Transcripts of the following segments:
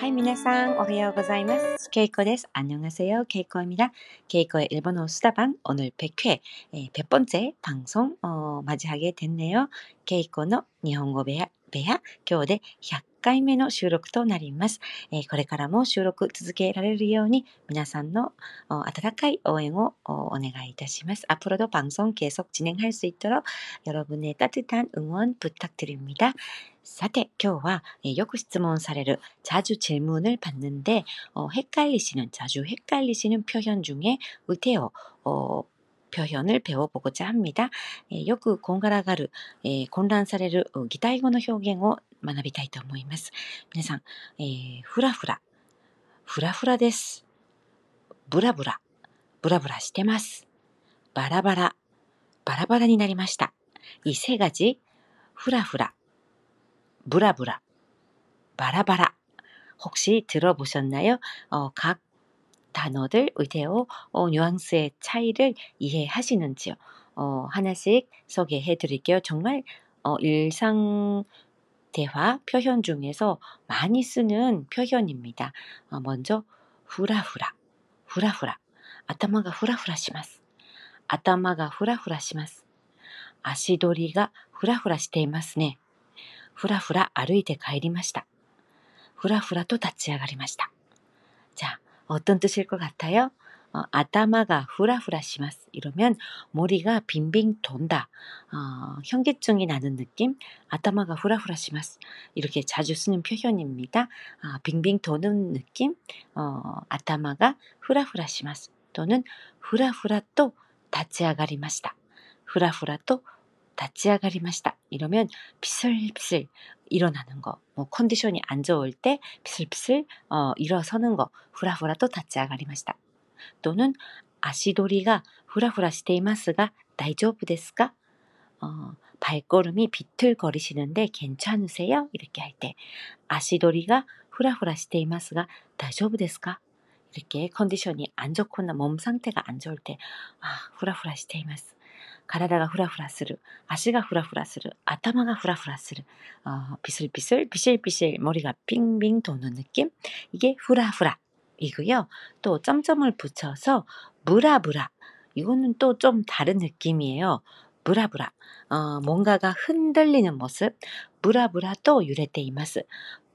はい、皆さん、おはようございます。ケイコです。안녕하세요. 케이코입니다. 케이코의 일본어 수다방 오늘 100회, 예, 100번째 방송 어, 맞이하게 됐네요. 케이코의 일본어 배야, 배야, 今日で100回目の収録となります。えーこれからも収録続けられるように皆さんの어温かい応援を어お願いいたします。 앞으로도 방송 계속 진행할 수 있도록 여러분의 따뜻한 응원 부탁드립니다. さて今日はよく質問される자주질문을 받는데 어, 헷갈리시는 자주 헷갈리시는 표현 중에うてを 어, 표현을 배워보고자 합니 다. 에, よくこんがるー,混乱される擬態語の表現を学びたいと思います。皆さん、ー,ふらふら、ふらふらです。ぶらぶら、ぶらぶらしてます。바라바 라、 바라바라になりました。이 세 가 지, ふらふら、 무라무라, 바라바라 혹시 들어보셨나요? 어, 각 단어들 의대어 어, 뉘앙스의 차이를 이해하시는지요? 어, 하나씩 소개해 드릴게요. 정말 어, 일상 대화 표현 중에서 많이 쓰는 표현입니다. 어, 먼저 후라후라, 후라후라, 아타마가 후라후라 시마스, 아타마가 후라후라 시마스, 아시도리가 후라후라 시테이마스네. ふらふら歩いて帰りました。ふらふらと立ち上がりました。 자, 어떤 뜻일 것 같아요? 어, 아따마가 후라후라 시마스. 이러면 머리가 빙빙 돈다. 어, 현기증이 나는 느낌? 아따마가 후라후라 시마스. 이렇게 자주 쓰는 표현입니다. 아, 빙빙 도는 느낌? 어, 아따마가 후라후라 시마스. 또는 후라후라 또 다치아가리마시다. 후라후라 또 다치아가리마시다. 이러면 비슬비슬 일어나는 거, 뭐 컨디션이 안 좋을 때 비슬비슬 어, 일어서는 거, 후라후라 또 다치아가리마시다. 또는 아시도리가 후라후라 していますが 다이조부ですか? 어, 발걸음이 비틀거리시는데 괜찮으세요? 이렇게 할 때 아시도리가 후라후라 していますが 다이조부ですか? 이렇게 컨디션이 안 좋거나 몸 상태가 안 좋을 때 아, 후라후라 しています. 가라다가 후라후라 する, 아시가 후라후라 する, 아타마가 후라후라 する, 어, 비슬비슬, 비실비실, 머리가 빙빙 도는 느낌? 이게 후라후라 이고요. 또 점점을 붙여서 브라브라. 이거는 또 좀 다른 느낌이에요. 브라브라. 어, 뭔가가 흔들리는 모습. 브라브라 또 유래때 이마스.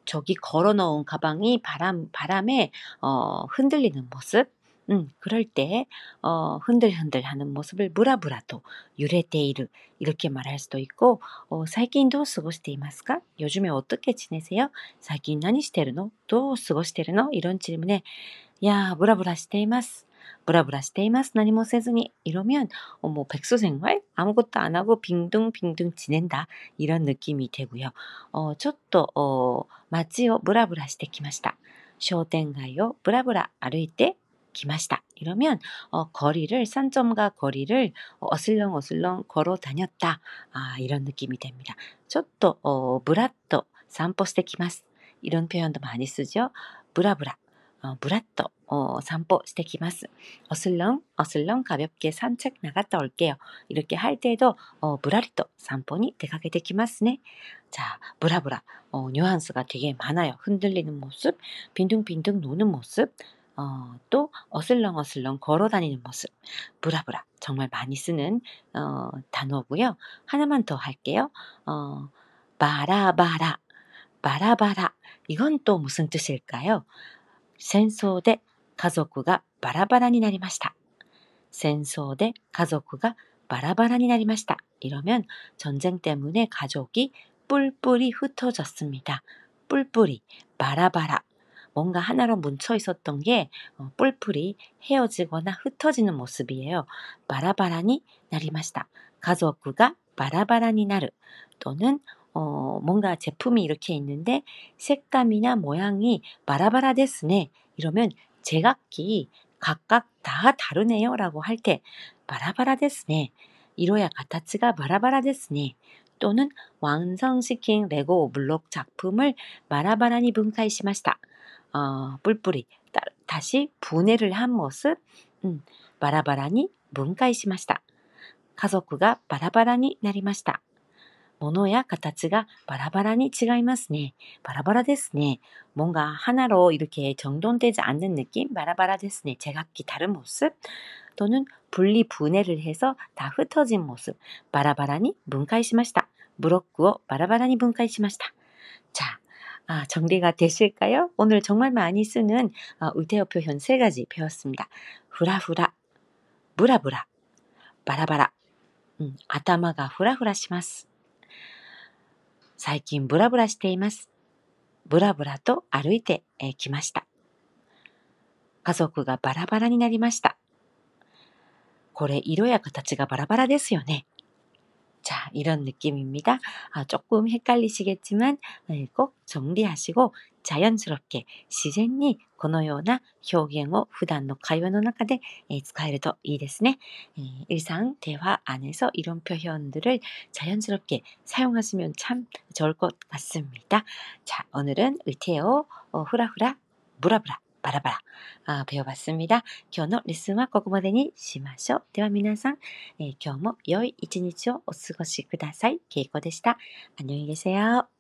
저기 걸어 놓은 가방이 바람, 바람에, 어, 흔들리는 모습. 음, 그럴 때, 어, 흔들흔들 하는 모습을 브라브라또 유래테이르. 이렇게 말할 수도 있고, 어, 最近どう過ごしていますか? 요즘에 어떻게 지내세요? 最近何してるの?どう過ごしてるの? 이런 질문에, 야, 브라브라 しています. 브라브라 しています. 何もせずに. 이러면, 어, 뭐, 백수생활? 아무것도 안 하고 빙둥빙둥 지낸다. 이런 느낌이 되고요. 어, ちょっと, 어, 街を 브라브라 してきました. 쇼텐가요 브라브라 歩いて きました. 이러면 어, 거리를 산점과 거리를 어슬렁어슬렁 걸어 다녔다. 아, 이런 느낌이 됩니다. ちょっと 어, 브라또 산보 してきます. 이런 표현도 많이 쓰죠. 브라브라 어, 브라또 어, 산보 してきます. 어슬렁 어슬렁 가볍게 산책 나갔다 올게요. 이렇게 할 때도 어, 브라리또 산보니 出かけてきますね. 자, 브라브라 어, 뉘앙스가 되게 많아요. 흔들리는 모습, 빈둥빈둥 노는 모습, 어, 또 어슬렁어슬렁 걸어다니는 모습, ぶらぶら 정말 많이 쓰는 어, 단어고요. 하나만 더 할게요. 어, 바라바라, 바라바라 이건 또 무슨 뜻일까요? 센소대 가족구가 빠라바라니 날리ました. 센소대 가족구가 빠라바라니 날리ました. 이러면 전쟁 때문에 가족이 뿔뿔이 흩어졌습니다. 뿔뿔이 바라바라 뭔가 하나로 뭉쳐 있었던 게 어, 뿔뿔이 헤어지거나 흩어지는 모습이에요. 바라바라니 나리마시다. 가족구가 바라바라니 나르 또는 어, 뭔가 제품이 이렇게 있는데 색감이나 모양이 바라바라 데스네 이러면 제각기 각각 다 다르네요 라고 할 때 바라바라 데스네 이로야 가타츠가 바라바라 데스네 또는 완성시킨 레고 블록 작품을 바라바라니 분사이시마시다. 어, 뿔뿔이 따, 다시 분해를 한 모습 음, 바라바라니 분解しました. 가족구가 바라바라니 나리마시다. ものや形がバラバラに違いますね. 바라바라 ですね. 뭔가 하나로 이렇게 정돈되지 않는 느낌? 바라바라 ですね. 제각기 다른 모습? 또는 분리 분해를 해서 다 흩어진 모습. 바라바라니 분解しました. 무럭구어 바라바라니 분解しました. 자, 아, 정리가 되실까요? 오늘 정말 많이 쓰는 어, 의태어 표현 세 가지 배웠습니다. 후라후라, 부라부라, 바라바라. 음, 아타마가 후라후라 します.最近ブラブラしています。ブラブラと歩いてきました。家族がバラバラになりました。これ色や形がバラバラですよね。 자, 이런 느낌입니다. 아, 조금 헷갈리시겠지만 꼭 정리하시고 자연스럽게 自然にこのような表現を普段の会話の中で使えるといいですね。 일상 대화 안에서 이런 표현들을 자연스럽게 사용하시면 참 좋을 것 같습니다. 자, 오늘은 의태어 후라후라 무라브라 바라바라あ배워봤습니다今日のレッスンはここまでにしましょう。では皆さん、えー、今日も良い一日をお過ごしください。けいこでした。안녕히계세요